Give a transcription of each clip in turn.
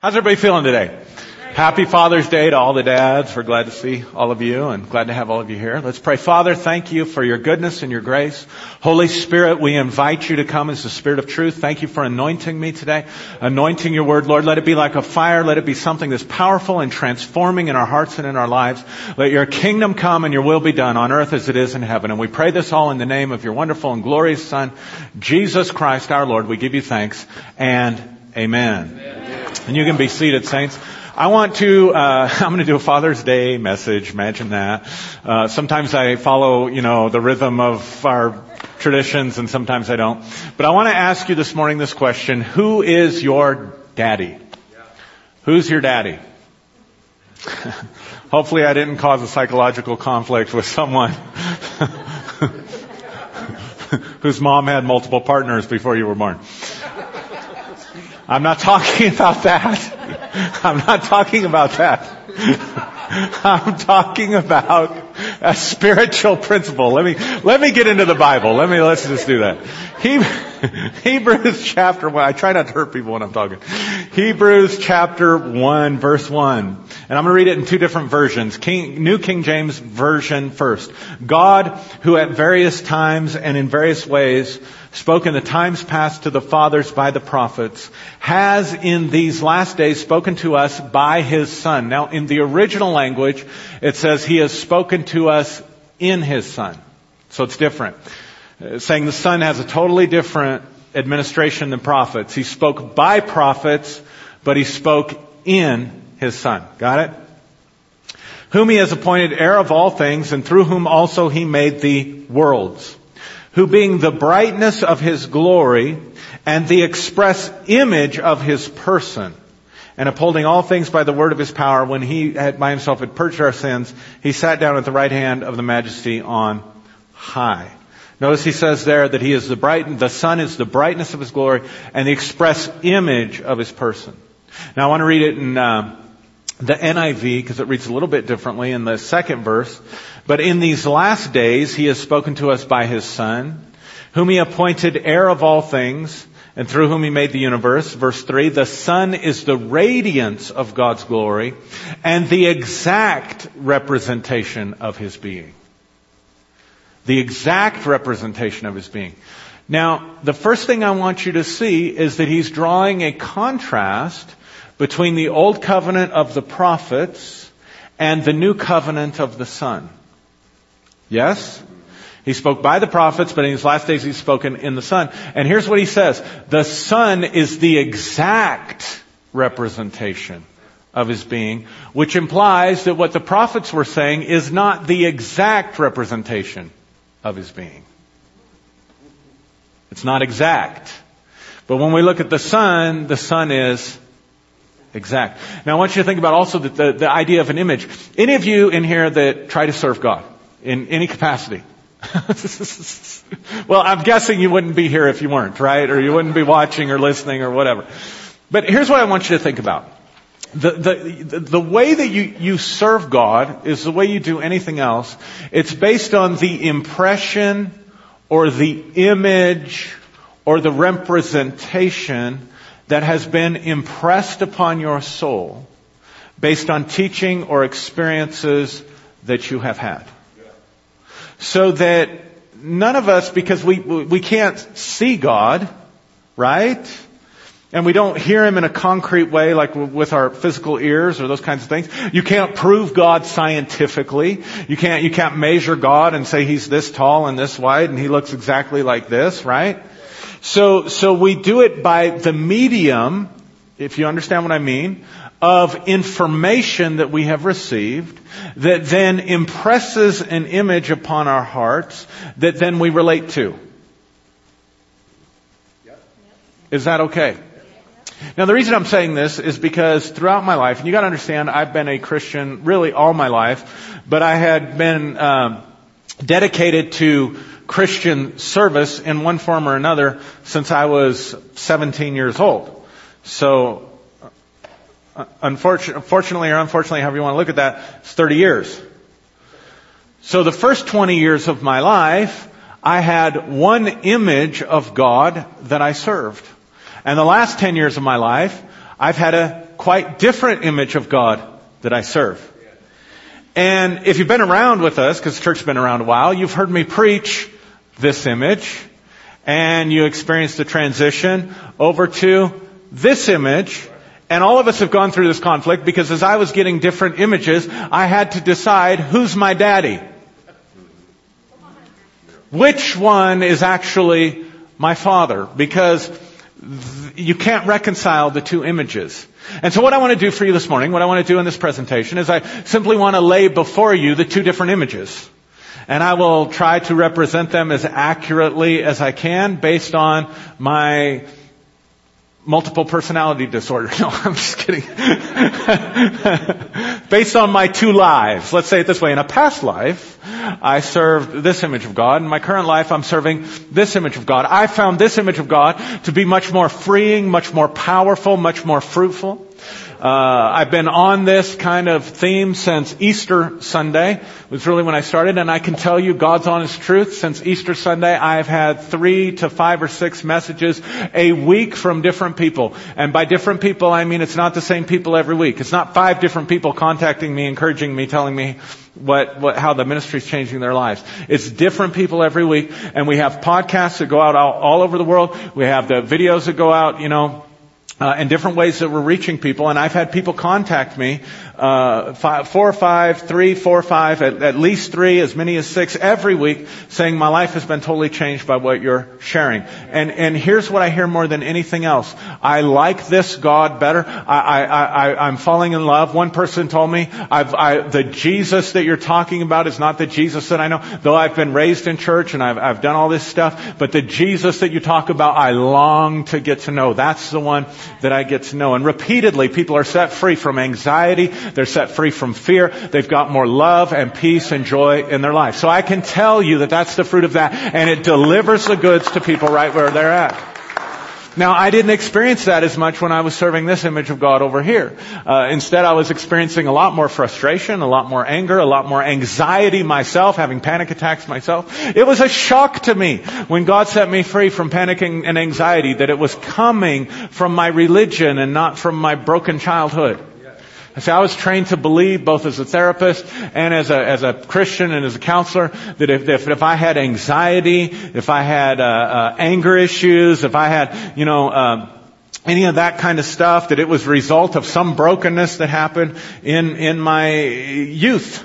How's everybody feeling today? Happy Father's Day to all the dads. We're glad to see all of you and glad to have all of you here. Let's pray. Father, thank you for your goodness and your grace. Holy Spirit, we invite you to come as the Spirit of truth. Thank you for anointing me today, anointing your word. Lord, let it be like a fire. Let it be something that's powerful and transforming in our hearts and in our lives. Let your kingdom come and your will be done on earth as it is in heaven. And we pray this all in the name of your wonderful and glorious Son, Jesus Christ our Lord. We give you thanks and amen. amen. And you can be seated, saints. I want to, uh, I'm going to do a Father's Day message. Imagine that. Uh, sometimes I follow, you know, the rhythm of our traditions and sometimes I don't. But I want to ask you this morning this question. Who is your daddy? Who's your daddy? Hopefully I didn't cause a psychological conflict with someone whose mom had multiple partners before you were born. I'm not talking about that. I'm not talking about that. I'm talking about a spiritual principle. Let me, let me get into the Bible. Let me, let's just do that. Hebrews chapter 1. I try not to hurt people when I'm talking. Hebrews chapter 1 verse 1. And I'm going to read it in two different versions. King, New King James Version first. God, who at various times and in various ways spoke in the times past to the fathers by the prophets, has in these last days spoken to us by his son. Now, in the original language, it says he has spoken to us in his son. So it's different. Uh, saying the son has a totally different administration than prophets. He spoke by prophets, but he spoke in his son. Got it? Whom he has appointed heir of all things, and through whom also he made the worlds who being the brightness of his glory and the express image of his person, and upholding all things by the word of his power, when he had by himself had purged our sins, he sat down at the right hand of the majesty on high. Notice he says there that he is the bright, the sun is the brightness of his glory and the express image of his person. Now I want to read it in uh, the NIV because it reads a little bit differently in the second verse. But in these last days, he has spoken to us by his son, whom he appointed heir of all things, and through whom he made the universe. Verse 3, the Son is the radiance of God's glory and the exact representation of his being. The exact representation of his being. Now, the first thing I want you to see is that he's drawing a contrast between the old covenant of the prophets and the new covenant of the Son. Yes? He spoke by the prophets, but in his last days he's spoken in the Son. And here's what he says. The Son is the exact representation of his being, which implies that what the prophets were saying is not the exact representation of his being. It's not exact. But when we look at the Son, the Son is exact. Now I want you to think about also the, the, the idea of an image. Any of you in here that try to serve God? In any capacity. well, I'm guessing you wouldn't be here if you weren't, right? Or you wouldn't be watching or listening or whatever. But here's what I want you to think about. The, the, the way that you, you serve God is the way you do anything else. It's based on the impression or the image or the representation that has been impressed upon your soul based on teaching or experiences that you have had so that none of us, because we, we can't see God, right? And we don't hear Him in a concrete way like with our physical ears or those kinds of things. You can't prove God scientifically. You can't, you can't measure God and say He's this tall and this wide and He looks exactly like this, right? So, so we do it by the medium, if you understand what I mean, of information that we have received that then impresses an image upon our hearts that then we relate to. Is that okay? Now the reason I'm saying this is because throughout my life, and you gotta understand, I've been a Christian really all my life, but I had been um, dedicated to Christian service in one form or another since I was 17 years old. So unfortunately or unfortunately, however you want to look at that, it's 30 years. So the first 20 years of my life, I had one image of God that I served. And the last 10 years of my life, I've had a quite different image of God that I serve. And if you've been around with us, because the church's been around a while, you've heard me preach this image, and you experienced the transition over to this image, and all of us have gone through this conflict because as I was getting different images, I had to decide who's my daddy. Which one is actually my father? Because you can't reconcile the two images. And so what I want to do for you this morning, what I want to do in this presentation is I simply want to lay before you the two different images. And I will try to represent them as accurately as I can based on my multiple personality disorder. No, I'm just kidding. Based on my two lives, let's say it this way. In a past life, I served this image of God. In my current life, I'm serving this image of God. I found this image of God to be much more freeing, much more powerful, much more fruitful. Uh, I've been on this kind of theme since Easter Sunday. It was really when I started, and I can tell you God's honest truth. Since Easter Sunday, I've had three to five or six messages a week from different people. And by different people, I mean it's not the same people every week. It's not five different people contacting me, encouraging me, telling me what, what, how the ministry is changing their lives. It's different people every week, and we have podcasts that go out all, all over the world. We have the videos that go out, you know, uh, and different ways that we're reaching people. And I've had people contact me, uh, five, four or five, three, four or five, at, at, least three, as many as six every week, saying my life has been totally changed by what you're sharing. And and here's what I hear more than anything else: I like this God better. I I, I I'm falling in love. One person told me, I've I, the Jesus that you're talking about is not the Jesus that I know. Though I've been raised in church and I've I've done all this stuff, but the Jesus that you talk about, I long to get to know. That's the one that I get to know. And repeatedly, people are set free from anxiety. They're set free from fear. They've got more love and peace and joy in their life. So I can tell you that that's the fruit of that. And it delivers the goods to people right where they're at. Now, I didn't experience that as much when I was serving this image of God over here. Uh, instead, I was experiencing a lot more frustration, a lot more anger, a lot more anxiety myself, having panic attacks myself. It was a shock to me when God set me free from panicking and anxiety that it was coming from my religion and not from my broken childhood. Say I was trained to believe, both as a therapist and as a, as a Christian and as a counselor, that if, if, if I had anxiety, if I had uh, uh, anger issues, if I had, you know, uh, any of that kind of stuff, that it was a result of some brokenness that happened in, in my youth.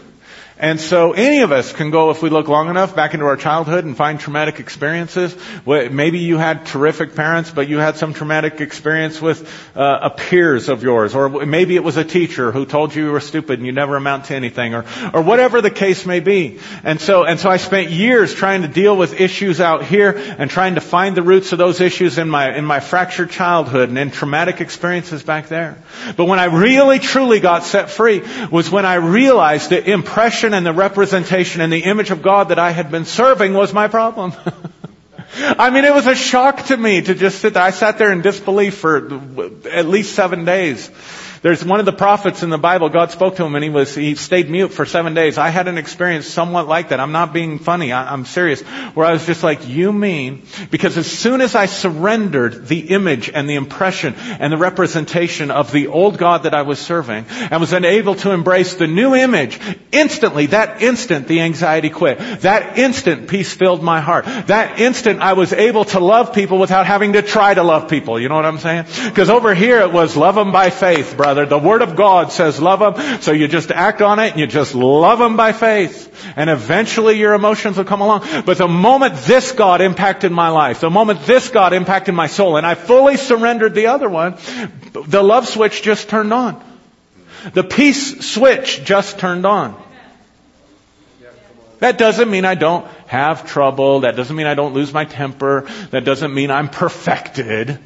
And so any of us can go, if we look long enough, back into our childhood and find traumatic experiences. Maybe you had terrific parents, but you had some traumatic experience with uh, a peers of yours, or maybe it was a teacher who told you you were stupid and you never amount to anything, or or whatever the case may be. And so and so I spent years trying to deal with issues out here and trying to find the roots of those issues in my in my fractured childhood and in traumatic experiences back there. But when I really truly got set free was when I realized the impression and the representation and the image of God that I had been serving was my problem. I mean, it was a shock to me to just sit there. I sat there in disbelief for at least seven days. There's one of the prophets in the Bible, God spoke to him and he was, he stayed mute for seven days. I had an experience somewhat like that. I'm not being funny. I, am serious. Where I was just like, you mean, because as soon as I surrendered the image and the impression and the representation of the old God that I was serving and was unable to embrace the new image, instantly, that instant, the anxiety quit. That instant, peace filled my heart. That instant, I was able to love people without having to try to love people. You know what I'm saying? Because over here it was love them by faith, brother The Word of God says love them, so you just act on it and you just love them by faith. And eventually your emotions will come along. But the moment this God impacted my life, the moment this God impacted my soul, and I fully surrendered the other one, the love switch just turned on. The peace switch just turned on. That doesn't mean I don't have trouble. That doesn't mean I don't lose my temper. That doesn't mean I'm perfected.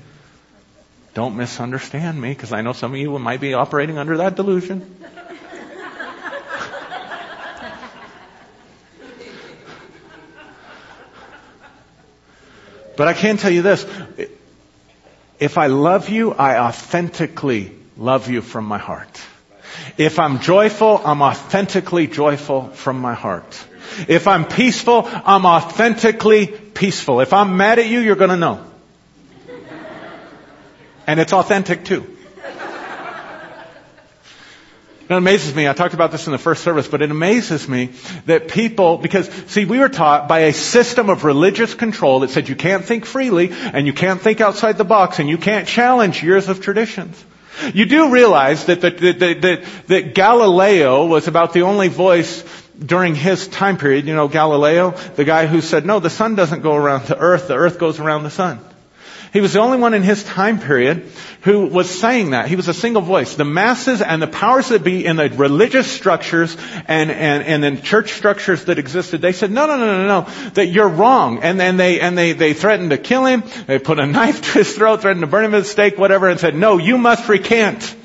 Don't misunderstand me because I know some of you might be operating under that delusion. but I can tell you this. If I love you, I authentically love you from my heart. If I'm joyful, I'm authentically joyful from my heart. If I'm peaceful, I'm authentically peaceful. If I'm mad at you, you're gonna know. And it's authentic too. It amazes me, I talked about this in the first service, but it amazes me that people, because see, we were taught by a system of religious control that said you can't think freely and you can't think outside the box and you can't challenge years of traditions. You do realize that, that, that, that, that Galileo was about the only voice during his time period, you know, Galileo, the guy who said, no, the sun doesn't go around the earth, the earth goes around the sun. He was the only one in his time period who was saying that. He was a single voice. The masses and the powers that be in the religious structures and, and, and in church structures that existed, they said, no, no, no, no, no, that you're wrong. And then they, and they, they threatened to kill him. They put a knife to his throat, threatened to burn him at the stake, whatever, and said, no, you must recant.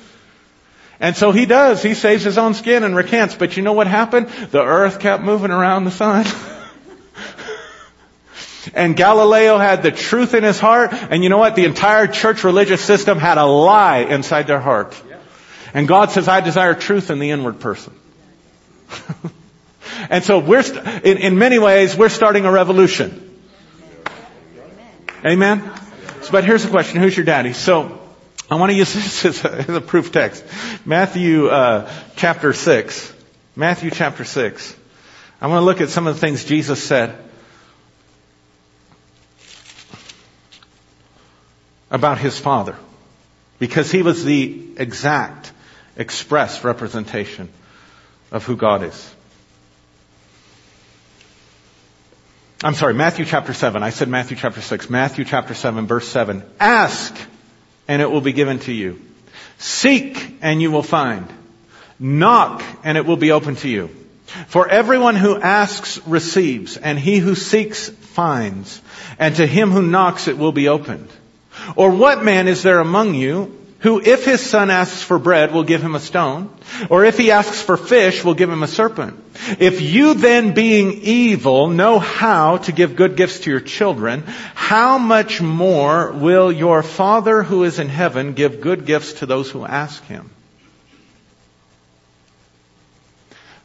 And so he does. He saves his own skin and recants. But you know what happened? The earth kept moving around the sun. and Galileo had the truth in his heart. And you know what? The entire church religious system had a lie inside their heart. And God says, I desire truth in the inward person. and so we're, st- in, in many ways, we're starting a revolution. Amen? But here's the question. Who's your daddy? So, I want to use this as a, as a proof text. Matthew uh, chapter 6. Matthew chapter 6. I want to look at some of the things Jesus said about his Father. Because he was the exact, express representation of who God is. I'm sorry, Matthew chapter 7. I said Matthew chapter 6. Matthew chapter 7 verse 7. Ask and it will be given to you. Seek and you will find. Knock and it will be open to you. For everyone who asks receives, and he who seeks finds, and to him who knocks it will be opened. Or what man is there among you who if his son asks for bread will give him a stone, or if he asks for fish will give him a serpent? If you then being evil know how to give good gifts to your children, how much more will your Father who is in heaven give good gifts to those who ask him?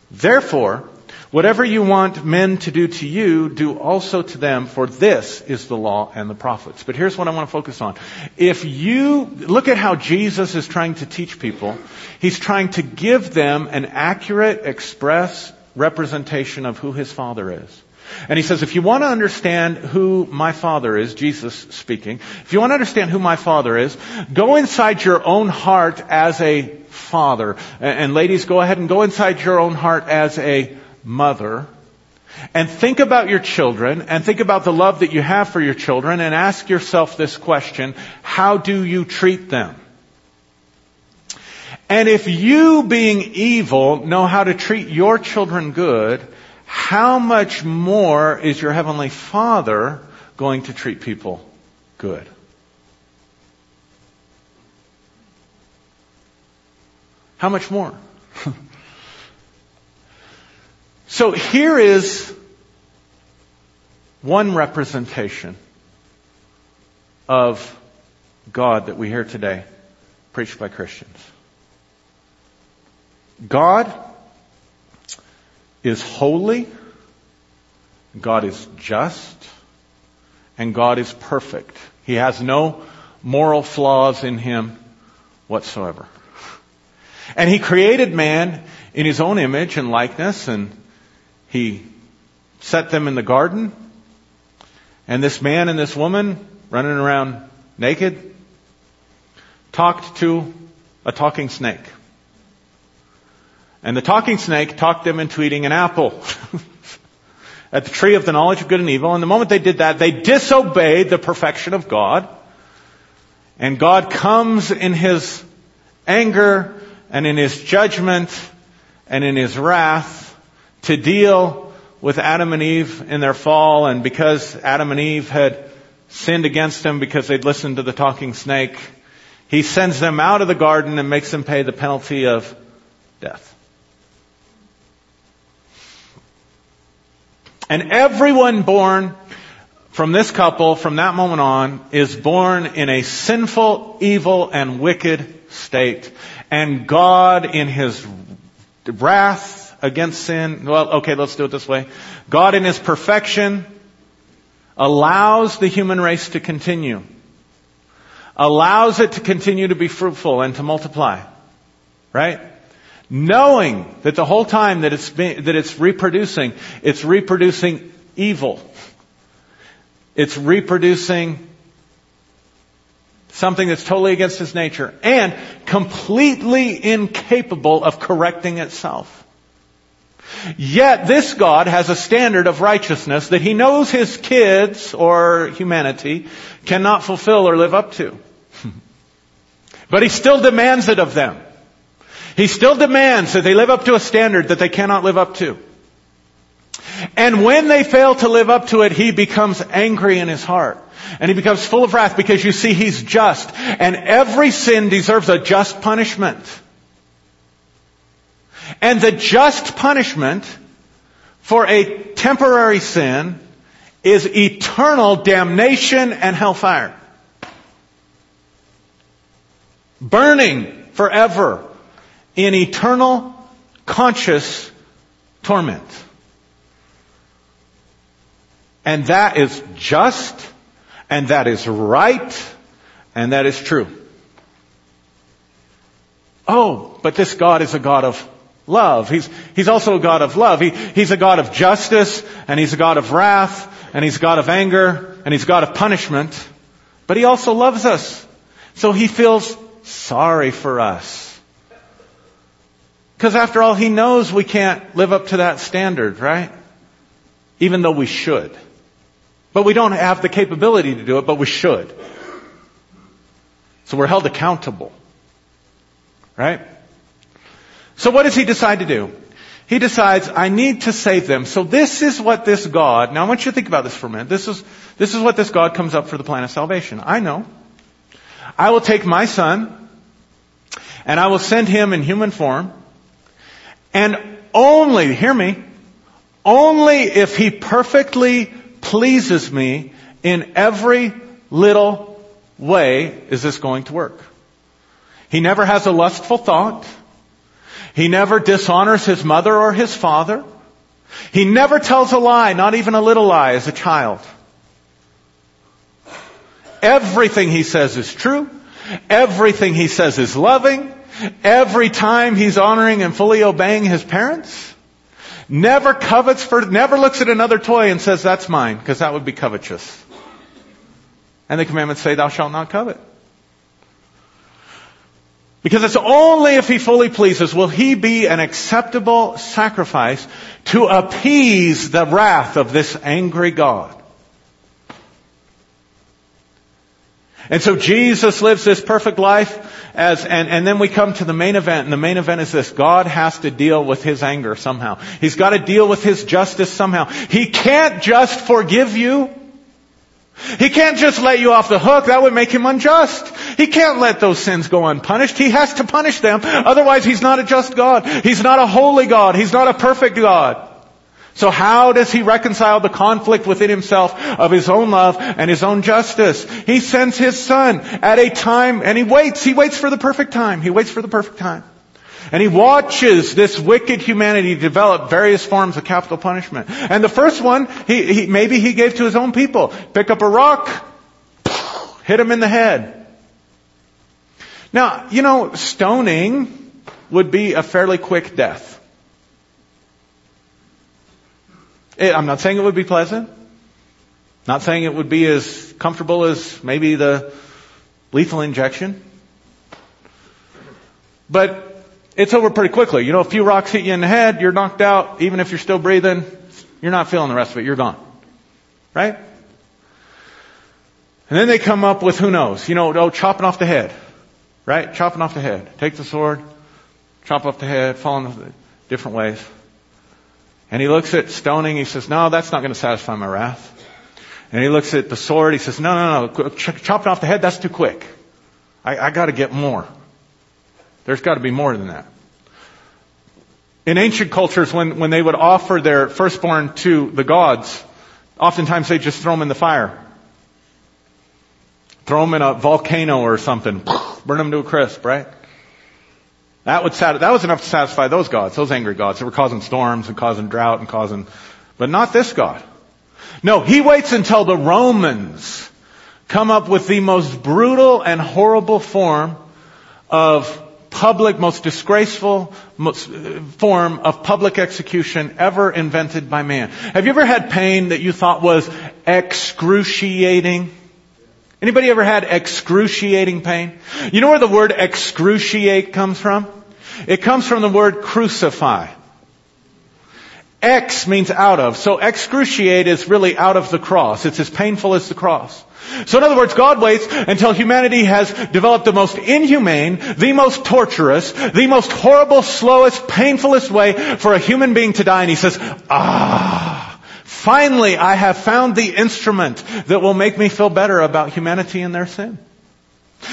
Therefore, Whatever you want men to do to you, do also to them, for this is the law and the prophets. But here's what I want to focus on. If you, look at how Jesus is trying to teach people. He's trying to give them an accurate, express representation of who his Father is. And he says, if you want to understand who my Father is, Jesus speaking, if you want to understand who my Father is, go inside your own heart as a father. And ladies, go ahead and go inside your own heart as a mother and think about your children and think about the love that you have for your children and ask yourself this question, how do you treat them? And if you being evil know how to treat your children good, how much more is your heavenly father going to treat people good? How much more? So here is one representation of God that we hear today preached by Christians. God is holy, God is just, and God is perfect. He has no moral flaws in him whatsoever. And he created man in his own image and likeness and he set them in the garden, and this man and this woman running around naked talked to a talking snake. And the talking snake talked them into eating an apple at the tree of the knowledge of good and evil. And the moment they did that, they disobeyed the perfection of God. And God comes in His anger and in His judgment and in His wrath to deal with Adam and Eve in their fall, and because Adam and Eve had sinned against him because they'd listened to the talking snake, he sends them out of the garden and makes them pay the penalty of death. And everyone born from this couple, from that moment on, is born in a sinful, evil, and wicked state. And God, in His wrath against sin. Well, okay, let's do it this way. God in His perfection allows the human race to continue. Allows it to continue to be fruitful and to multiply. Right? knowing that the whole time that it's, being, that it's reproducing, it's reproducing evil. It's reproducing something that's totally against its nature and completely incapable of correcting itself. Yet this God has a standard of righteousness that he knows his kids or humanity cannot fulfill or live up to. but he still demands it of them. He still demands that they live up to a standard that they cannot live up to. And when they fail to live up to it, he becomes angry in his heart. And he becomes full of wrath because you see he's just. And every sin deserves a just punishment. And the just punishment for a temporary sin is eternal damnation and hellfire. Burning forever in eternal conscious torment. And that is just, and that is right, and that is true. Oh, but this God is a God of love. He's, he's also a God of love. He, he's a God of justice, and He's a God of wrath, and He's a God of anger, and He's a God of punishment. But He also loves us. So He feels sorry for us. Because after all, He knows we can't live up to that standard, right? Even though we should. But we don't have the capability to do it, but we should. So we're held accountable. Right? So what does he decide to do? He decides, I need to save them. So this is what this God, now I want you to think about this for a minute. This is, this is what this God comes up for the plan of salvation. I know. I will take my son, and I will send him in human form, and only, hear me, only if he perfectly pleases me in every little way is this going to work. He never has a lustful thought. He never dishonors his mother or his father. He never tells a lie, not even a little lie as a child. Everything he says is true. Everything he says is loving. Every time he's honoring and fully obeying his parents. Never covets for, never looks at another toy and says, that's mine, because that would be covetous. And the commandments say, thou shalt not covet. Because it's only if he fully pleases will he be an acceptable sacrifice to appease the wrath of this angry God. And so Jesus lives this perfect life as, and, and then we come to the main event, and the main event is this. God has to deal with his anger somehow. He's got to deal with his justice somehow. He can't just forgive you. He can't just let you off the hook. That would make him unjust. He can't let those sins go unpunished. He has to punish them. Otherwise, he's not a just God. He's not a holy God. He's not a perfect God. So how does he reconcile the conflict within himself of his own love and his own justice? He sends his son at a time, and he waits. He waits for the perfect time. He waits for the perfect time. And he watches this wicked humanity develop various forms of capital punishment. And the first one, he, he, maybe he gave to his own people. Pick up a rock, hit him in the head. Now, you know, stoning would be a fairly quick death. It, I'm not saying it would be pleasant. Not saying it would be as comfortable as maybe the lethal injection. But it's over pretty quickly. You know, a few rocks hit you in the head, you're knocked out, even if you're still breathing, you're not feeling the rest of it, you're gone. Right? And then they come up with who knows, you know, oh, chopping off the head. Right? Chopping off the head. Take the sword, chop off the head, fall in different ways. And he looks at stoning, he says, no, that's not going to satisfy my wrath. And he looks at the sword, he says, no, no, no, chopping off the head, that's too quick. I, I gotta get more. There's got to be more than that. In ancient cultures, when, when they would offer their firstborn to the gods, oftentimes they just throw them in the fire. Throw them in a volcano or something. Burn them to a crisp, right? That would sat- that was enough to satisfy those gods, those angry gods that were causing storms and causing drought and causing, but not this God. No, he waits until the Romans come up with the most brutal and horrible form of public, most disgraceful most, form of public execution ever invented by man. Have you ever had pain that you thought was excruciating? Anybody ever had excruciating pain? You know where the word excruciate comes from? It comes from the word crucify. Ex means out of. So excruciate is really out of the cross. It's as painful as the cross. So in other words, God waits until humanity has developed the most inhumane, the most torturous, the most horrible, slowest, painfulest way for a human being to die. And He says, ah, finally I have found the instrument that will make me feel better about humanity and their sin.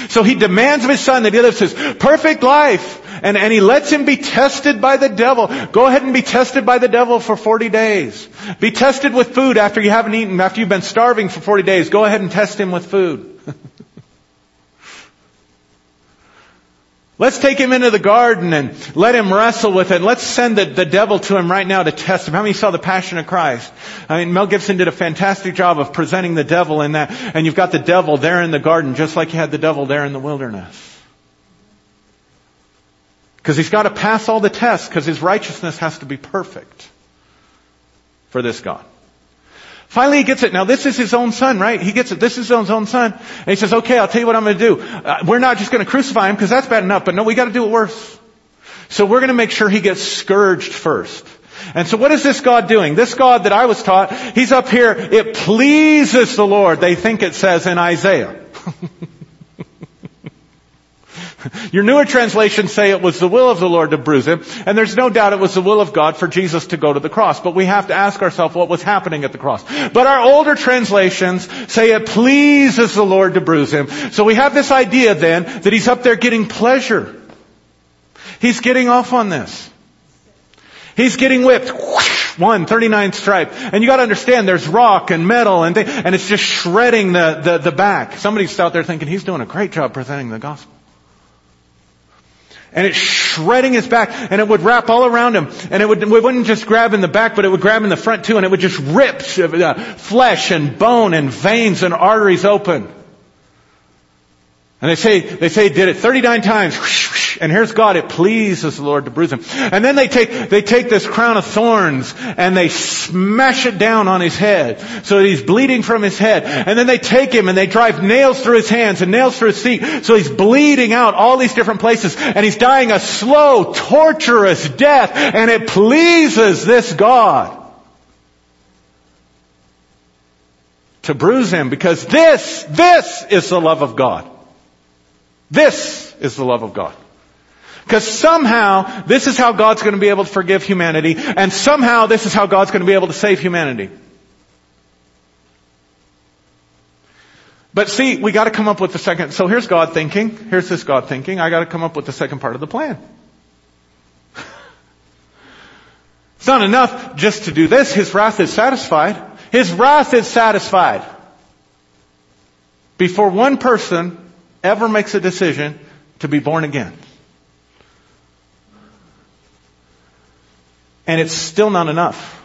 So he demands of his son that he lives his perfect life and, and he lets him be tested by the devil. Go ahead and be tested by the devil for 40 days. Be tested with food after you haven't eaten, after you've been starving for 40 days. Go ahead and test him with food. Let's take him into the garden and let him wrestle with it. Let's send the, the devil to him right now to test him. How many saw the Passion of Christ? I mean, Mel Gibson did a fantastic job of presenting the devil in that. And you've got the devil there in the garden just like you had the devil there in the wilderness. Because he's got to pass all the tests because his righteousness has to be perfect for this God. Finally, he gets it. Now, this is his own son, right? He gets it. This is his own son. And he says, okay, I'll tell you what I'm going to do. Uh, we're not just going to crucify him because that's bad enough, but no, we got to do it worse. So we're going to make sure he gets scourged first. And so what is this God doing? This God that I was taught, he's up here, it pleases the Lord, they think it says in Isaiah. Your newer translations say it was the will of the Lord to bruise him, and there's no doubt it was the will of God for Jesus to go to the cross. But we have to ask ourselves what was happening at the cross. But our older translations say it pleases the Lord to bruise him. So we have this idea then that he's up there getting pleasure. He's getting off on this. He's getting whipped. One, 39 stripe. And you gotta understand there's rock and metal and, and it's just shredding the, the, the back. Somebody's out there thinking he's doing a great job presenting the gospel and it's shredding his back and it would wrap all around him and it, would, it wouldn't just grab in the back but it would grab in the front too and it would just rip uh, flesh and bone and veins and arteries open. And they say, they say he did it 39 times. And here's God. It pleases the Lord to bruise him. And then they take, they take this crown of thorns and they smash it down on his head so that he's bleeding from his head. And then they take him and they drive nails through his hands and nails through his feet so he's bleeding out all these different places and he's dying a slow, torturous death and it pleases this God. To bruise him because this, this is the love of God. This is the love of God. Because somehow this is how God's going to be able to forgive humanity, and somehow this is how God's going to be able to save humanity. But see, we gotta come up with the second, so here's God thinking, here's this God thinking, I gotta come up with the second part of the plan. it's not enough just to do this, His wrath is satisfied. His wrath is satisfied. Before one person ever makes a decision to be born again. And it's still not enough.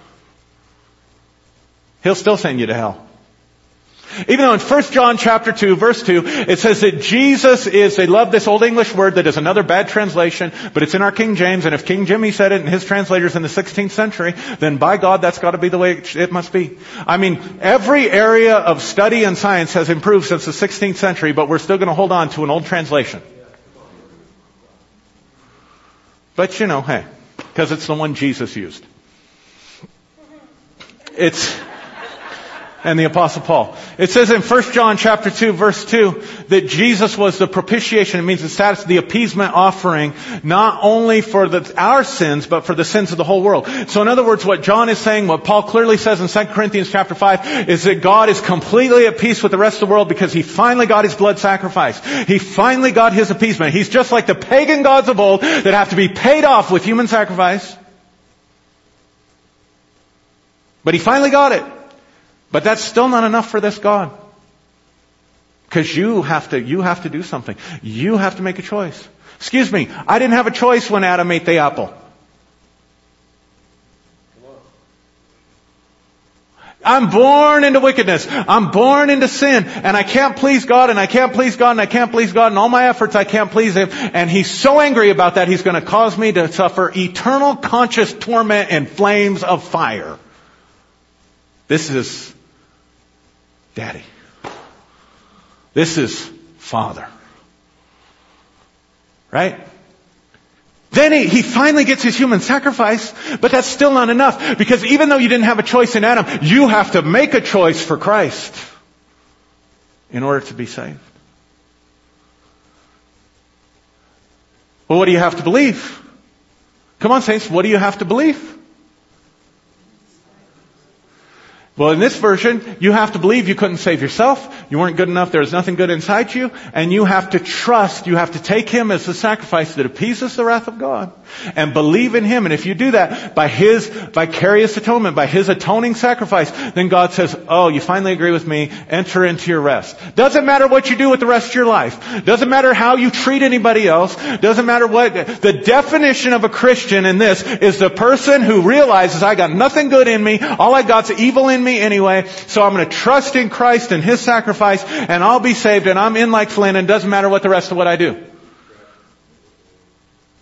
He'll still send you to hell. Even though in 1 John chapter 2 verse 2 it says that Jesus is, they love this old English word that is another bad translation, but it's in our King James and if King Jimmy said it and his translators in the 16th century, then by God that's gotta be the way it must be. I mean, every area of study and science has improved since the 16th century, but we're still gonna hold on to an old translation. But you know, hey, because it's the one Jesus used. It's, and the apostle Paul. It says in 1 John chapter 2 verse 2 that Jesus was the propitiation. It means the status, the appeasement offering, not only for the, our sins, but for the sins of the whole world. So in other words, what John is saying, what Paul clearly says in 2 Corinthians chapter 5, is that God is completely at peace with the rest of the world because he finally got his blood sacrifice. He finally got his appeasement. He's just like the pagan gods of old that have to be paid off with human sacrifice. But he finally got it. But that's still not enough for this God. Because you have to, you have to do something. You have to make a choice. Excuse me, I didn't have a choice when Adam ate the apple. I'm born into wickedness. I'm born into sin. And I can't please God and I can't please God and I can't please God and all my efforts I can't please Him. And He's so angry about that He's going to cause me to suffer eternal conscious torment and flames of fire. This is Daddy. This is Father. Right? Then he, he finally gets his human sacrifice, but that's still not enough because even though you didn't have a choice in Adam, you have to make a choice for Christ in order to be saved. Well, what do you have to believe? Come on, saints, what do you have to believe? Well, in this version, you have to believe you couldn't save yourself. You weren't good enough. There was nothing good inside you. And you have to trust. You have to take Him as the sacrifice that appeases the wrath of God. And believe in Him. And if you do that by His vicarious atonement, by His atoning sacrifice, then God says, oh, you finally agree with me. Enter into your rest. Doesn't matter what you do with the rest of your life. Doesn't matter how you treat anybody else. Doesn't matter what, the definition of a Christian in this is the person who realizes I got nothing good in me. All I got's evil in me me anyway, so I'm going to trust in Christ and His sacrifice, and I'll be saved, and I'm in like Flynn, and doesn't matter what the rest of what I do.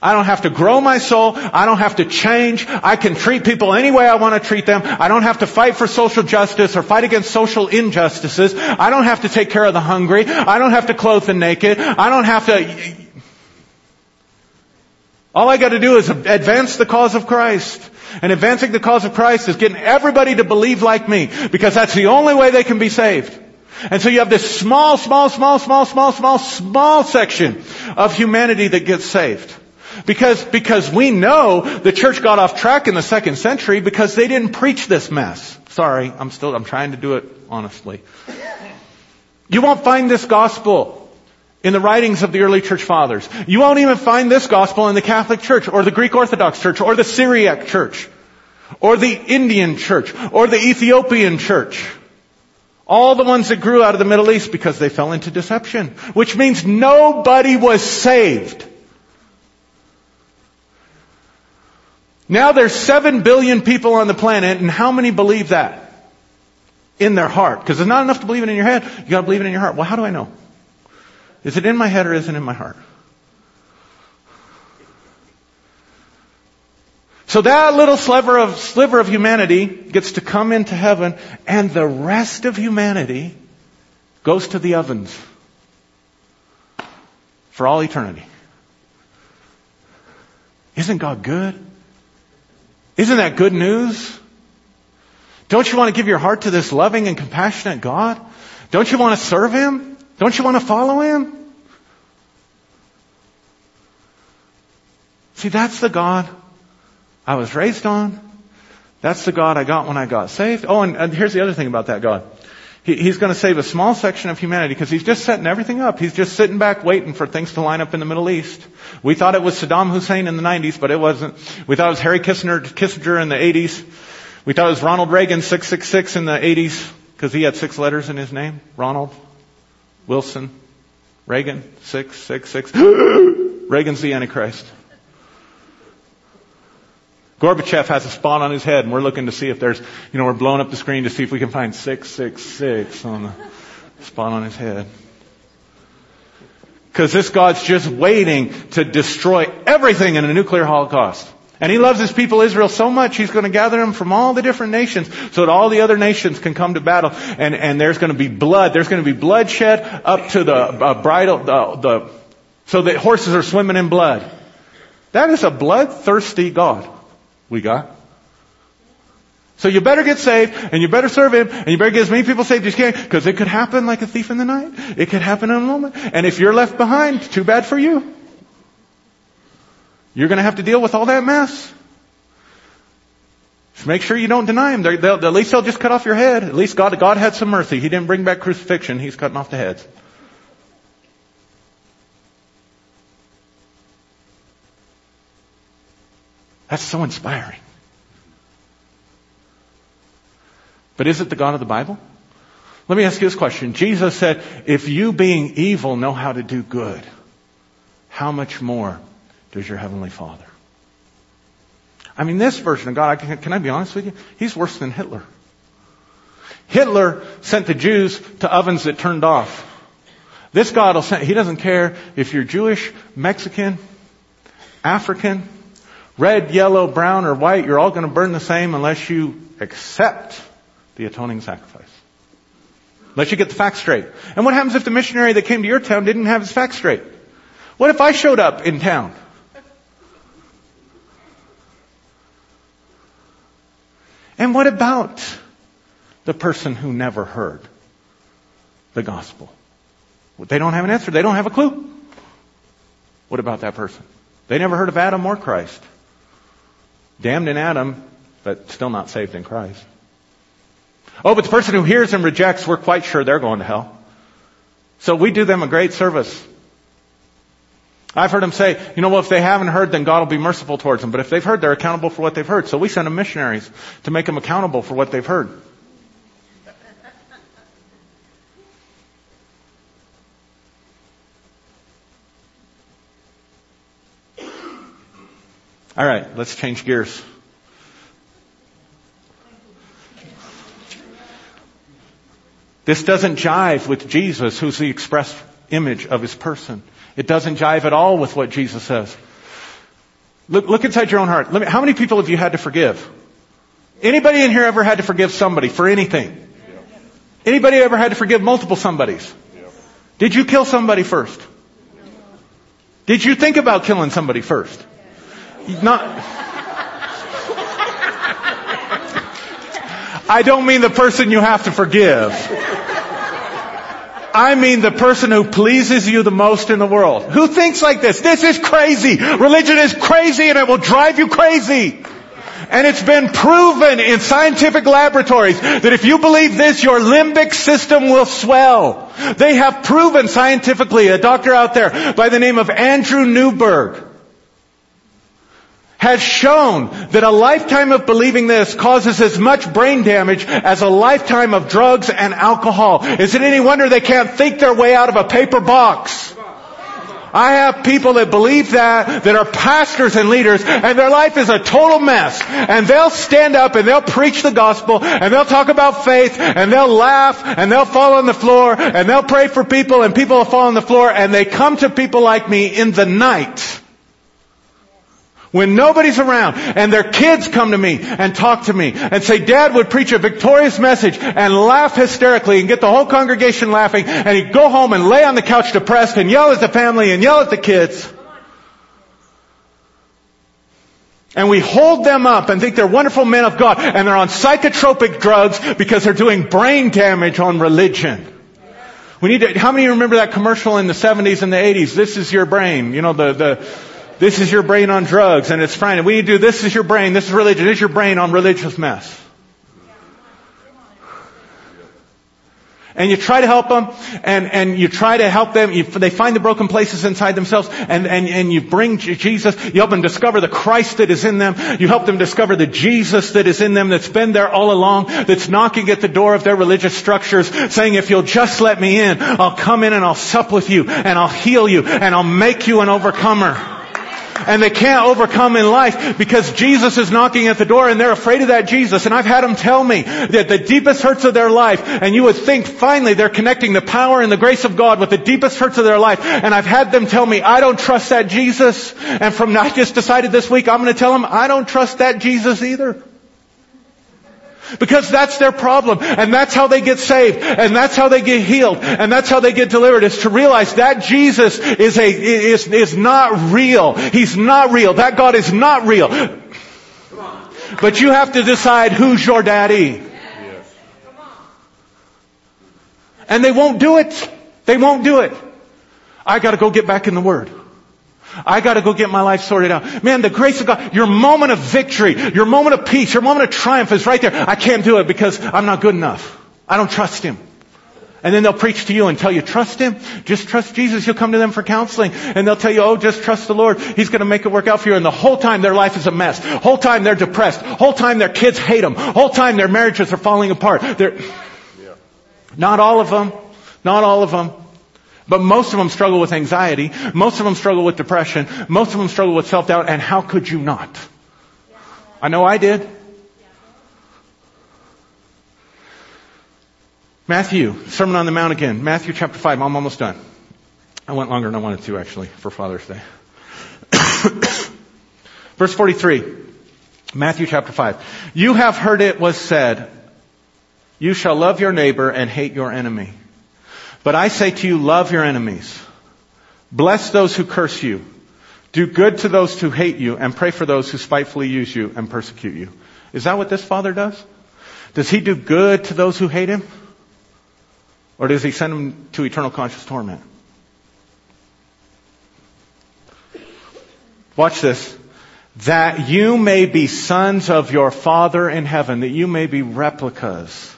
I don't have to grow my soul. I don't have to change. I can treat people any way I want to treat them. I don't have to fight for social justice or fight against social injustices. I don't have to take care of the hungry. I don't have to clothe the naked. I don't have to... All I got to do is advance the cause of Christ. And advancing the cause of Christ is getting everybody to believe like me, because that's the only way they can be saved. And so you have this small, small, small, small, small, small, small section of humanity that gets saved. Because, because we know the church got off track in the second century because they didn't preach this mess. Sorry, I'm still, I'm trying to do it honestly. You won't find this gospel in the writings of the early church fathers. You won't even find this gospel in the Catholic Church or the Greek Orthodox Church or the Syriac Church or the Indian Church or the Ethiopian Church. All the ones that grew out of the Middle East because they fell into deception, which means nobody was saved. Now there's seven billion people on the planet and how many believe that? In their heart. Because it's not enough to believe it in your head, you gotta believe it in your heart. Well, how do I know? Is it in my head or is it in my heart? So that little sliver of, sliver of humanity gets to come into heaven and the rest of humanity goes to the ovens for all eternity. Isn't God good? Isn't that good news? Don't you want to give your heart to this loving and compassionate God? Don't you want to serve Him? Don't you want to follow him? See, that's the God I was raised on. That's the God I got when I got saved. Oh, and, and here's the other thing about that God. He, he's going to save a small section of humanity because he's just setting everything up. He's just sitting back waiting for things to line up in the Middle East. We thought it was Saddam Hussein in the 90s, but it wasn't. We thought it was Harry Kissinger, Kissinger in the 80s. We thought it was Ronald Reagan 666 in the 80s because he had six letters in his name. Ronald. Wilson, Reagan, six, six, six. Reagan's the Antichrist. Gorbachev has a spot on his head, and we're looking to see if there's, you know, we're blowing up the screen to see if we can find 666 on the spot on his head. Because this God's just waiting to destroy everything in a nuclear holocaust. And he loves his people Israel so much, he's going to gather them from all the different nations so that all the other nations can come to battle. And, and there's going to be blood. There's going to be bloodshed up to the uh, bridle, the, the, so that horses are swimming in blood. That is a bloodthirsty God we got. So you better get saved, and you better serve Him, and you better get as many people saved as you can, because it could happen like a thief in the night. It could happen in a moment. And if you're left behind, too bad for you. You're going to have to deal with all that mess. Just make sure you don't deny him. They'll, at least they'll just cut off your head. At least God, God had some mercy. He didn't bring back crucifixion. He's cutting off the heads. That's so inspiring. But is it the God of the Bible? Let me ask you this question. Jesus said, if you being evil know how to do good, how much more does your Heavenly Father. I mean, this version of God, can, can I be honest with you? He's worse than Hitler. Hitler sent the Jews to ovens that turned off. This God will send, he doesn't care if you're Jewish, Mexican, African, red, yellow, brown, or white, you're all going to burn the same unless you accept the atoning sacrifice. Unless you get the facts straight. And what happens if the missionary that came to your town didn't have his facts straight? What if I showed up in town? And what about the person who never heard the gospel? They don't have an answer. They don't have a clue. What about that person? They never heard of Adam or Christ. Damned in Adam, but still not saved in Christ. Oh, but the person who hears and rejects, we're quite sure they're going to hell. So we do them a great service. I've heard them say, you know, well, if they haven't heard, then God will be merciful towards them. But if they've heard, they're accountable for what they've heard. So we send them missionaries to make them accountable for what they've heard. All right, let's change gears. This doesn't jive with Jesus, who's the express image of his person. It doesn't jive at all with what Jesus says. Look, look inside your own heart. Me, how many people have you had to forgive? Anybody in here ever had to forgive somebody for anything? Anybody ever had to forgive multiple somebodies? Did you kill somebody first? Did you think about killing somebody first? Not. I don't mean the person you have to forgive. I mean the person who pleases you the most in the world. Who thinks like this? This is crazy. Religion is crazy and it will drive you crazy. And it's been proven in scientific laboratories that if you believe this, your limbic system will swell. They have proven scientifically, a doctor out there by the name of Andrew Newberg, has shown that a lifetime of believing this causes as much brain damage as a lifetime of drugs and alcohol. Is it any wonder they can't think their way out of a paper box? I have people that believe that, that are pastors and leaders, and their life is a total mess. And they'll stand up and they'll preach the gospel, and they'll talk about faith, and they'll laugh, and they'll fall on the floor, and they'll pray for people, and people will fall on the floor, and they come to people like me in the night when nobody's around and their kids come to me and talk to me and say, Dad would preach a victorious message and laugh hysterically and get the whole congregation laughing and he'd go home and lay on the couch depressed and yell at the family and yell at the kids. And we hold them up and think they're wonderful men of God and they're on psychotropic drugs because they're doing brain damage on religion. We need to, how many remember that commercial in the 70s and the 80s? This is your brain. You know, the, the, this is your brain on drugs and it's fine. And we do this is your brain, this is religion, this is your brain on religious mess. and you try to help them, and, and you try to help them. You, they find the broken places inside themselves, and, and, and you bring Jesus. You help them discover the Christ that is in them. You help them discover the Jesus that is in them that's been there all along, that's knocking at the door of their religious structures, saying, if you'll just let me in, I'll come in and I'll sup with you, and I'll heal you, and I'll make you an overcomer and they can't overcome in life because Jesus is knocking at the door and they're afraid of that Jesus. And I've had them tell me that the deepest hurts of their life, and you would think finally they're connecting the power and the grace of God with the deepest hurts of their life. And I've had them tell me, I don't trust that Jesus. And from I just decided this week, I'm going to tell them, I don't trust that Jesus either. Because that's their problem. And that's how they get saved. And that's how they get healed. And that's how they get delivered is to realize that Jesus is a, is, is not real. He's not real. That God is not real. But you have to decide who's your daddy. And they won't do it. They won't do it. I gotta go get back in the Word. I gotta go get my life sorted out. Man, the grace of God, your moment of victory, your moment of peace, your moment of triumph is right there. I can't do it because I'm not good enough. I don't trust Him. And then they'll preach to you and tell you, trust Him. Just trust Jesus. You'll come to them for counseling. And they'll tell you, oh, just trust the Lord. He's gonna make it work out for you. And the whole time their life is a mess. Whole time they're depressed. Whole time their kids hate them. Whole time their marriages are falling apart. They're, not all of them. Not all of them. But most of them struggle with anxiety. Most of them struggle with depression. Most of them struggle with self-doubt. And how could you not? I know I did. Matthew, Sermon on the Mount again. Matthew chapter 5. I'm almost done. I went longer than I wanted to actually for Father's Day. Verse 43. Matthew chapter 5. You have heard it was said, you shall love your neighbor and hate your enemy. But I say to you, love your enemies. Bless those who curse you. Do good to those who hate you and pray for those who spitefully use you and persecute you. Is that what this father does? Does he do good to those who hate him? Or does he send them to eternal conscious torment? Watch this. That you may be sons of your Father in heaven, that you may be replicas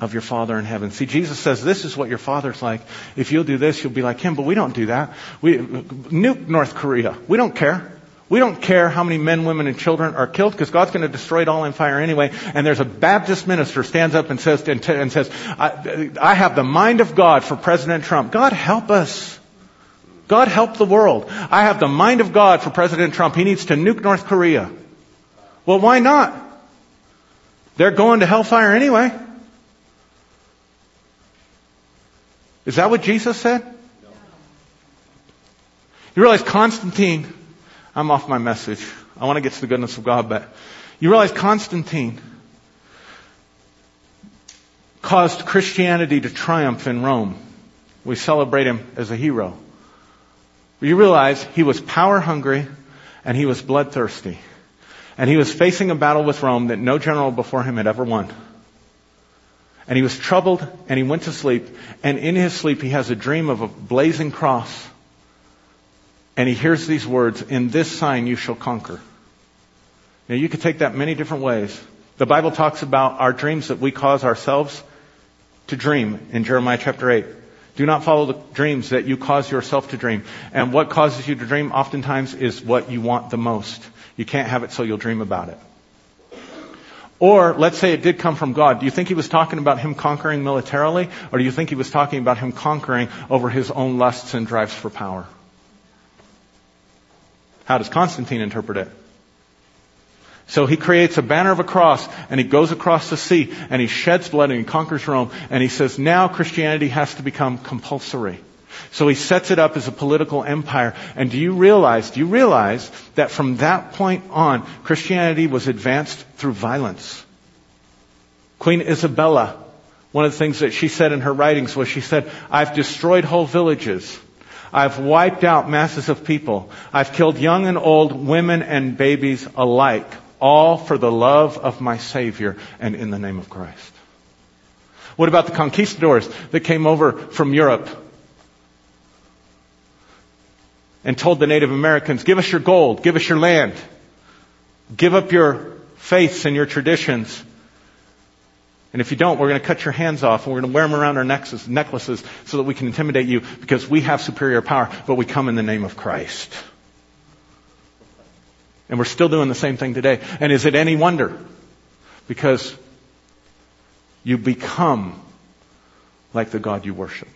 of your Father in heaven. See, Jesus says this is what your Father's like. If you'll do this, you'll be like Him. But we don't do that. We nuke North Korea. We don't care. We don't care how many men, women, and children are killed because God's going to destroy it all in fire anyway. And there's a Baptist minister stands up and says, and, and says, I, I have the mind of God for President Trump. God help us. God help the world. I have the mind of God for President Trump. He needs to nuke North Korea. Well, why not? They're going to hellfire anyway. Is that what Jesus said? You realize Constantine, I'm off my message. I want to get to the goodness of God, but you realize Constantine caused Christianity to triumph in Rome. We celebrate him as a hero. You realize he was power hungry and he was bloodthirsty. And he was facing a battle with Rome that no general before him had ever won. And he was troubled and he went to sleep. And in his sleep, he has a dream of a blazing cross. And he hears these words, in this sign you shall conquer. Now you could take that many different ways. The Bible talks about our dreams that we cause ourselves to dream in Jeremiah chapter 8. Do not follow the dreams that you cause yourself to dream. And what causes you to dream oftentimes is what you want the most. You can't have it so you'll dream about it. Or let's say it did come from God. Do you think he was talking about him conquering militarily? Or do you think he was talking about him conquering over his own lusts and drives for power? How does Constantine interpret it? So he creates a banner of a cross and he goes across the sea and he sheds blood and he conquers Rome and he says now Christianity has to become compulsory. So he sets it up as a political empire. And do you realize, do you realize that from that point on, Christianity was advanced through violence? Queen Isabella, one of the things that she said in her writings was she said, I've destroyed whole villages. I've wiped out masses of people. I've killed young and old, women and babies alike, all for the love of my Savior and in the name of Christ. What about the conquistadors that came over from Europe and told the Native Americans, give us your gold, give us your land, give up your faiths and your traditions. And if you don't, we're going to cut your hands off and we're going to wear them around our necks, necklaces so that we can intimidate you because we have superior power, but we come in the name of Christ. And we're still doing the same thing today. And is it any wonder? Because you become like the God you worship.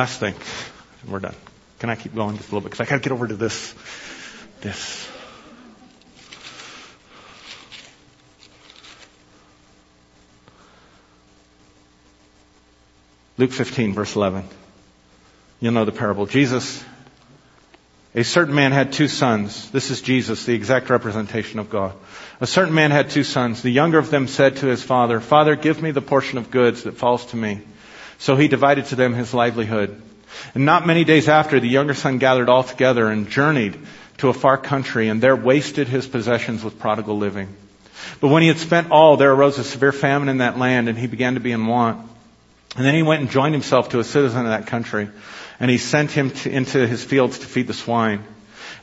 Last thing. We're done. Can I keep going just a little bit? Because I got to get over to this. This. Luke 15, verse 11. You'll know the parable. Jesus, a certain man had two sons. This is Jesus, the exact representation of God. A certain man had two sons. The younger of them said to his father, Father, give me the portion of goods that falls to me. So he divided to them his livelihood. And not many days after, the younger son gathered all together and journeyed to a far country and there wasted his possessions with prodigal living. But when he had spent all, there arose a severe famine in that land and he began to be in want. And then he went and joined himself to a citizen of that country and he sent him to, into his fields to feed the swine.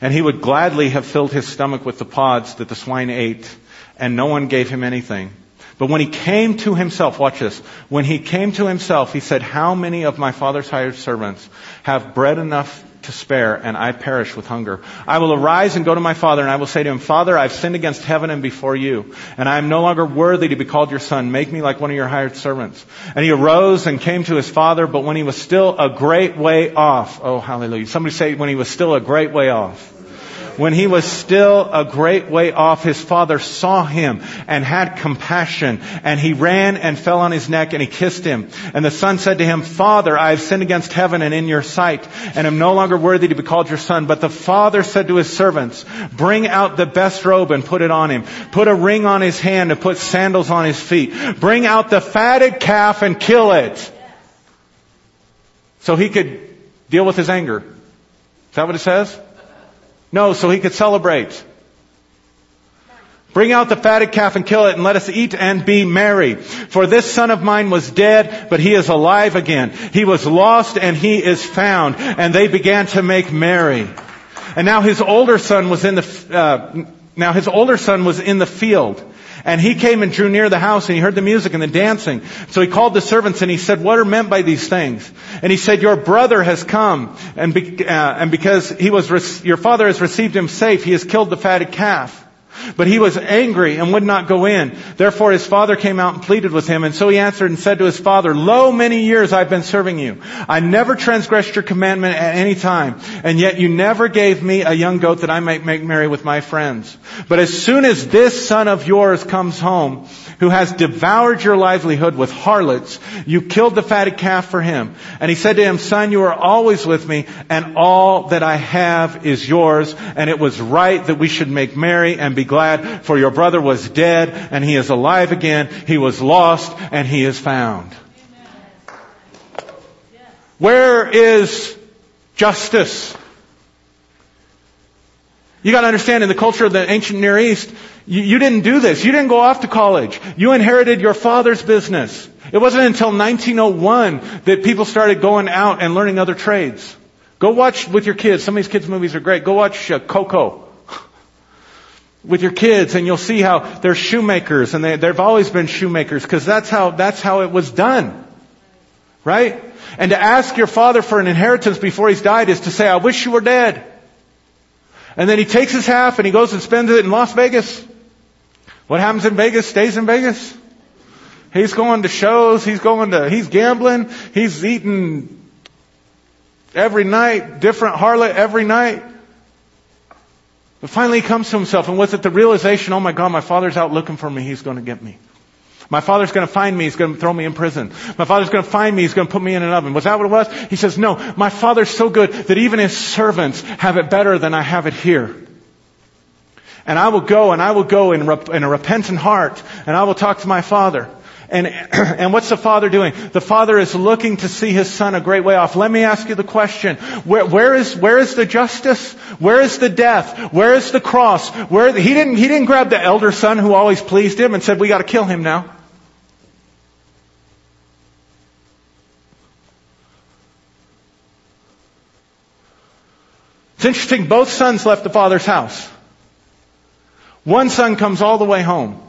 And he would gladly have filled his stomach with the pods that the swine ate and no one gave him anything. But when he came to himself, watch this. When he came to himself, he said, how many of my father's hired servants have bread enough to spare and I perish with hunger? I will arise and go to my father and I will say to him, Father, I've sinned against heaven and before you and I am no longer worthy to be called your son. Make me like one of your hired servants. And he arose and came to his father, but when he was still a great way off, oh hallelujah. Somebody say when he was still a great way off. When he was still a great way off, his father saw him and had compassion and he ran and fell on his neck and he kissed him. And the son said to him, Father, I have sinned against heaven and in your sight and am no longer worthy to be called your son. But the father said to his servants, bring out the best robe and put it on him. Put a ring on his hand and put sandals on his feet. Bring out the fatted calf and kill it. So he could deal with his anger. Is that what it says? No, so he could celebrate. Bring out the fatted calf and kill it and let us eat and be merry. For this son of mine was dead, but he is alive again. He was lost and he is found. And they began to make merry. And now his older son was in the, uh, now his older son was in the field. And he came and drew near the house and he heard the music and the dancing. So he called the servants and he said, what are meant by these things? And he said, your brother has come and, be, uh, and because he was, your father has received him safe, he has killed the fatted calf. But he was angry and would not go in. Therefore his father came out and pleaded with him. And so he answered and said to his father, Lo, many years I've been serving you. I never transgressed your commandment at any time. And yet you never gave me a young goat that I might make merry with my friends. But as soon as this son of yours comes home, who has devoured your livelihood with harlots, you killed the fatted calf for him. And he said to him, son, you are always with me and all that I have is yours. And it was right that we should make merry and be glad, for your brother was dead and he is alive again. He was lost and he is found. Where is justice? You gotta understand in the culture of the ancient Near East, you, you, didn't do this. You didn't go off to college. You inherited your father's business. It wasn't until 1901 that people started going out and learning other trades. Go watch with your kids. Some of these kids' movies are great. Go watch uh, Coco with your kids and you'll see how they're shoemakers and they, they've always been shoemakers because that's how, that's how it was done. Right? And to ask your father for an inheritance before he's died is to say, I wish you were dead. And then he takes his half and he goes and spends it in Las Vegas. What happens in Vegas stays in Vegas. He's going to shows, he's going to, he's gambling, he's eating every night, different harlot every night. But finally he comes to himself and was it the realization, oh my God, my father's out looking for me, he's going to get me. My father's going to find me. He's going to throw me in prison. My father's going to find me. He's going to put me in an oven. Was that what it was? He says, no, my father's so good that even his servants have it better than I have it here. And I will go and I will go in, rep- in a repentant heart and I will talk to my father. And, and what's the father doing? The father is looking to see his son a great way off. Let me ask you the question. Where, where is, where is the justice? Where is the death? Where is the cross? Where, he didn't, he didn't grab the elder son who always pleased him and said, we gotta kill him now. It's interesting, both sons left the father's house. One son comes all the way home.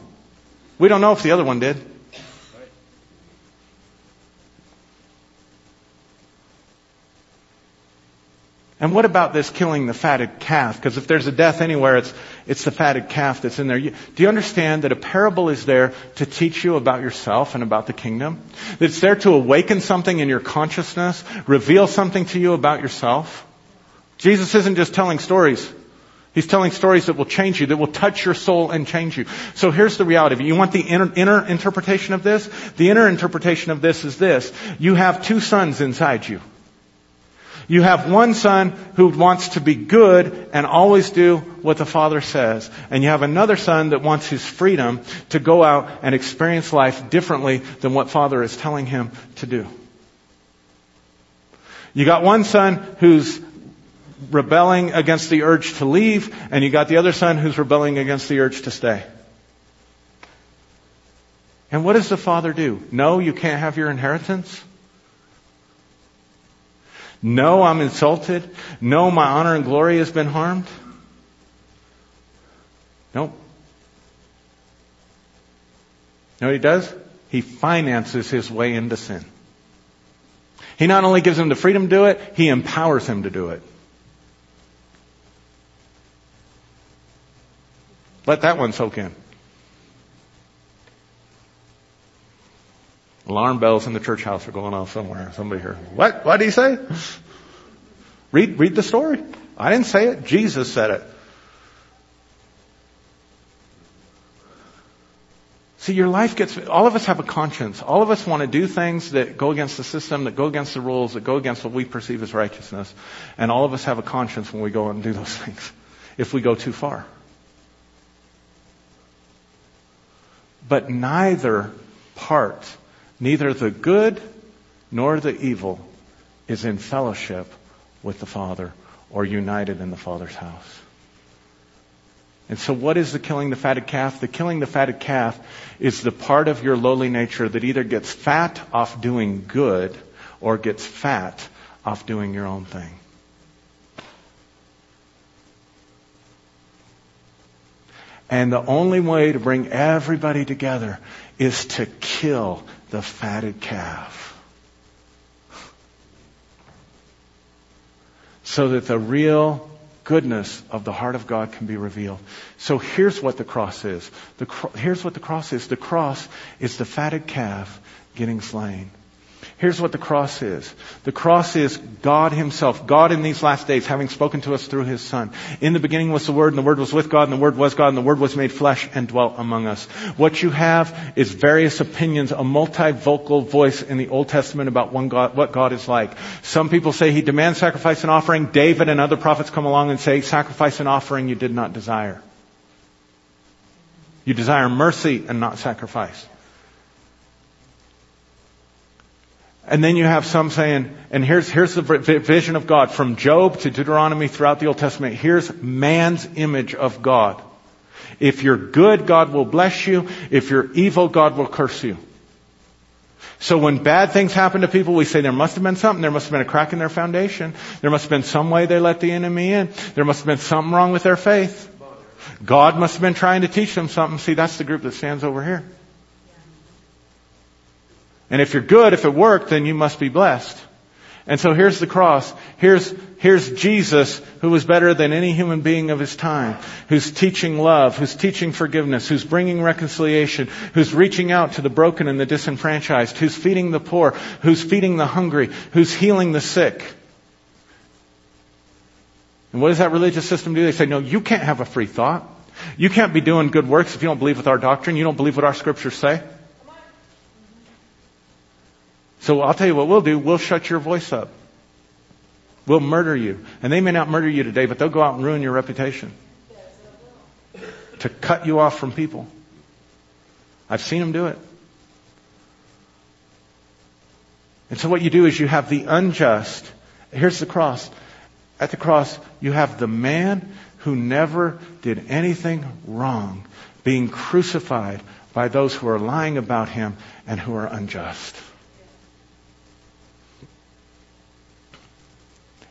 We don't know if the other one did. And what about this killing the fatted calf? Because if there's a death anywhere, it's, it's the fatted calf that's in there. Do you understand that a parable is there to teach you about yourself and about the kingdom? That it's there to awaken something in your consciousness, reveal something to you about yourself? Jesus isn't just telling stories. He's telling stories that will change you, that will touch your soul and change you. So here's the reality. You want the inner, inner interpretation of this? The inner interpretation of this is this. You have two sons inside you. You have one son who wants to be good and always do what the father says. And you have another son that wants his freedom to go out and experience life differently than what father is telling him to do. You got one son who's rebelling against the urge to leave, and you got the other son who's rebelling against the urge to stay. And what does the father do? No, you can't have your inheritance. No, I'm insulted. No, my honor and glory has been harmed. Nope. Know what he does? He finances his way into sin. He not only gives him the freedom to do it, he empowers him to do it. Let that one soak in. Alarm bells in the church house are going off somewhere. Somebody here. What? What did he say? Read, read the story. I didn't say it. Jesus said it. See, your life gets, all of us have a conscience. All of us want to do things that go against the system, that go against the rules, that go against what we perceive as righteousness. And all of us have a conscience when we go and do those things, if we go too far. But neither part neither the good nor the evil, is in fellowship with the Father or united in the Father's house. And so what is the killing the fatted calf? The killing the fatted calf is the part of your lowly nature that either gets fat off doing good or gets fat off doing your own thing. And the only way to bring everybody together is to kill the fatted calf. So that the real goodness of the heart of God can be revealed. So here's what the cross is. The cro- here's what the cross is. The cross is the fatted calf getting slain. Here's what the cross is. The cross is God Himself. God in these last days, having spoken to us through His Son. In the beginning was the Word, and the Word was with God, and the Word was God, and the Word was made flesh and dwelt among us. What you have is various opinions, a multivocal voice in the Old Testament about God, what God is like. Some people say He demands sacrifice and offering. David and other prophets come along and say, sacrifice and offering you did not desire. You desire mercy and not sacrifice. And then you have some saying, and here's, here's the vision of God from Job to Deuteronomy throughout the Old Testament. Here's man's image of God. If you're good, God will bless you. If you're evil, God will curse you. So when bad things happen to people, we say there must have been something. There must have been a crack in their foundation. There must have been some way they let the enemy in. There must have been something wrong with their faith. God must have been trying to teach them something. See, that's the group that stands over here. And if you're good, if it worked, then you must be blessed. And so here's the cross. Here's, here's Jesus, who was better than any human being of his time, who's teaching love, who's teaching forgiveness, who's bringing reconciliation, who's reaching out to the broken and the disenfranchised, who's feeding the poor, who's feeding the hungry, who's healing the sick. And what does that religious system do? They say, no, you can't have a free thought. You can't be doing good works if you don't believe with our doctrine. You don't believe what our scriptures say. So I'll tell you what we'll do. We'll shut your voice up. We'll murder you. And they may not murder you today, but they'll go out and ruin your reputation. To cut you off from people. I've seen them do it. And so what you do is you have the unjust. Here's the cross. At the cross, you have the man who never did anything wrong being crucified by those who are lying about him and who are unjust.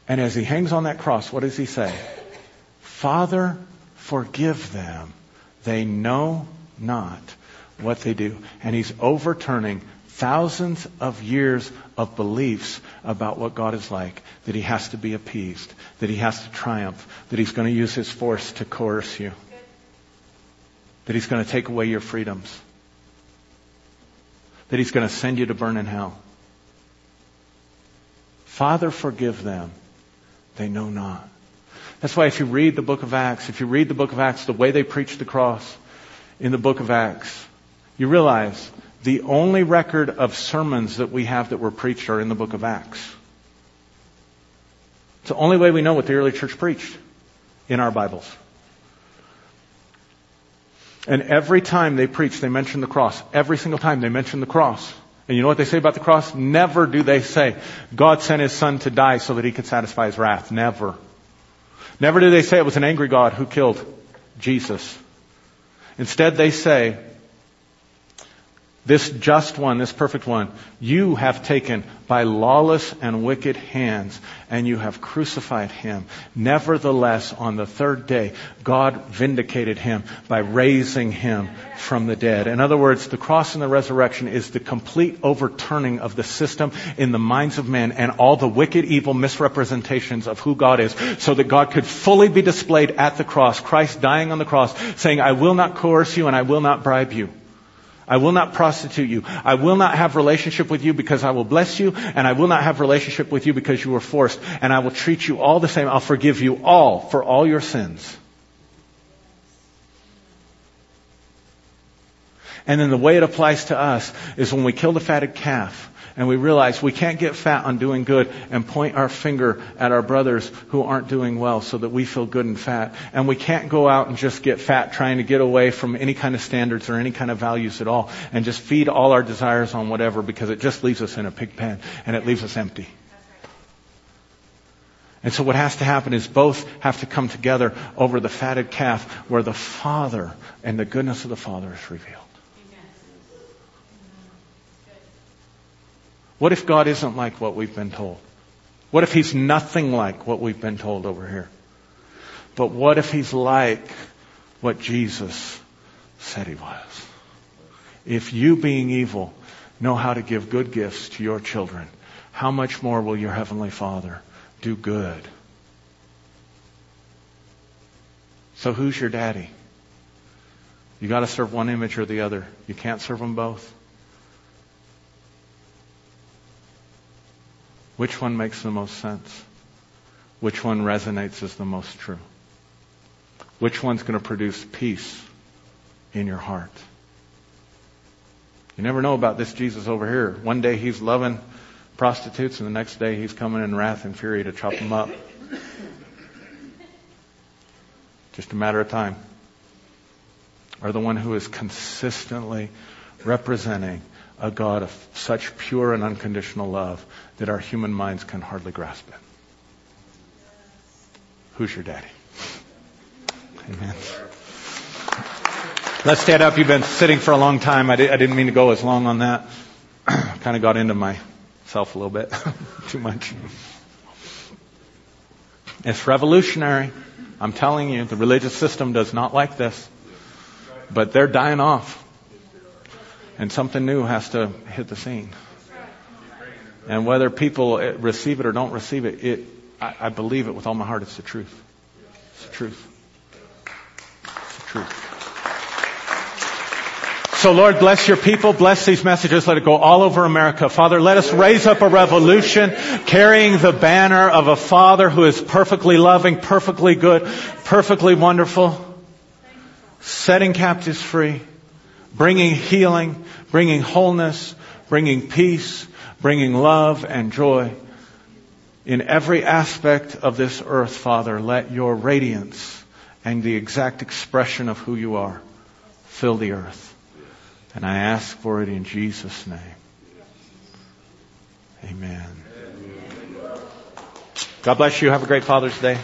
And as he hangs on that cross, what does he say? Father, forgive them. They know not what they do. And he's overturning thousands of years of beliefs about what God is like, that he has to be appeased, that he has to triumph, that he's going to use his force to coerce you, that he's going to take away your freedoms, that he's going to send you to burn in hell. Father, forgive them they know not. That's why if you read the book of Acts, if you read the book of Acts, the way they preach the cross in the book of Acts, you realize the only record of sermons that we have that were preached are in the book of Acts. It's the only way we know what the early church preached in our Bibles. And every time they preach, they mention the cross. Every single time they mention the cross. And you know what they say about the cross? Never do they say, God sent his son to die so that he could satisfy his wrath. Never. Never do they say it was an angry God who killed Jesus. Instead, they say, this just one, this perfect one, you have taken by lawless and wicked hands, and you have crucified him. Nevertheless, on the third day, God vindicated him by raising him from the dead. In other words, the cross and the resurrection is the complete overturning of the system in the minds of men and all the wicked, evil misrepresentations of who God is, so that God could fully be displayed at the cross, Christ dying on the cross, saying, I will not coerce you and I will not bribe you. I will not prostitute you. I will not have relationship with you because I will bless you, and I will not have relationship with you because you were forced, and I will treat you all the same. I'll forgive you all for all your sins. And then the way it applies to us is when we kill the fatted calf, and we realize we can't get fat on doing good and point our finger at our brothers who aren't doing well so that we feel good and fat. And we can't go out and just get fat trying to get away from any kind of standards or any kind of values at all and just feed all our desires on whatever because it just leaves us in a pig pen and it leaves us empty. And so what has to happen is both have to come together over the fatted calf where the Father and the goodness of the Father is revealed. What if God isn't like what we've been told? What if He's nothing like what we've been told over here? But what if He's like what Jesus said He was? If you, being evil, know how to give good gifts to your children, how much more will your Heavenly Father do good? So who's your daddy? You gotta serve one image or the other. You can't serve them both. Which one makes the most sense? Which one resonates as the most true? Which one's going to produce peace in your heart? You never know about this Jesus over here. One day he's loving prostitutes, and the next day he's coming in wrath and fury to chop them up. Just a matter of time. Or the one who is consistently representing a God of such pure and unconditional love that our human minds can hardly grasp it. Who's your daddy? Amen. Let's stand up. You've been sitting for a long time. I, did, not mean to go as long on that. kind of got into myself a little bit. Too much. It's revolutionary. I'm telling you, the religious system does not like this. But they're dying off and something new has to hit the scene. And whether people receive it or don't receive it, it I, I believe it with all my heart. It's the truth. It's the truth. It's the truth. So Lord, bless your people, bless these messages, let it go all over America. Father, let us raise up a revolution carrying the banner of a Father who is perfectly loving, perfectly good, perfectly wonderful, setting captives free, bringing healing, bringing wholeness, bringing peace, bringing love and joy. In every aspect of this earth, Father, let your radiance and the exact expression of who you are fill the earth. And I ask for it in Jesus' name. Amen. God bless you. Have a great Father's Day.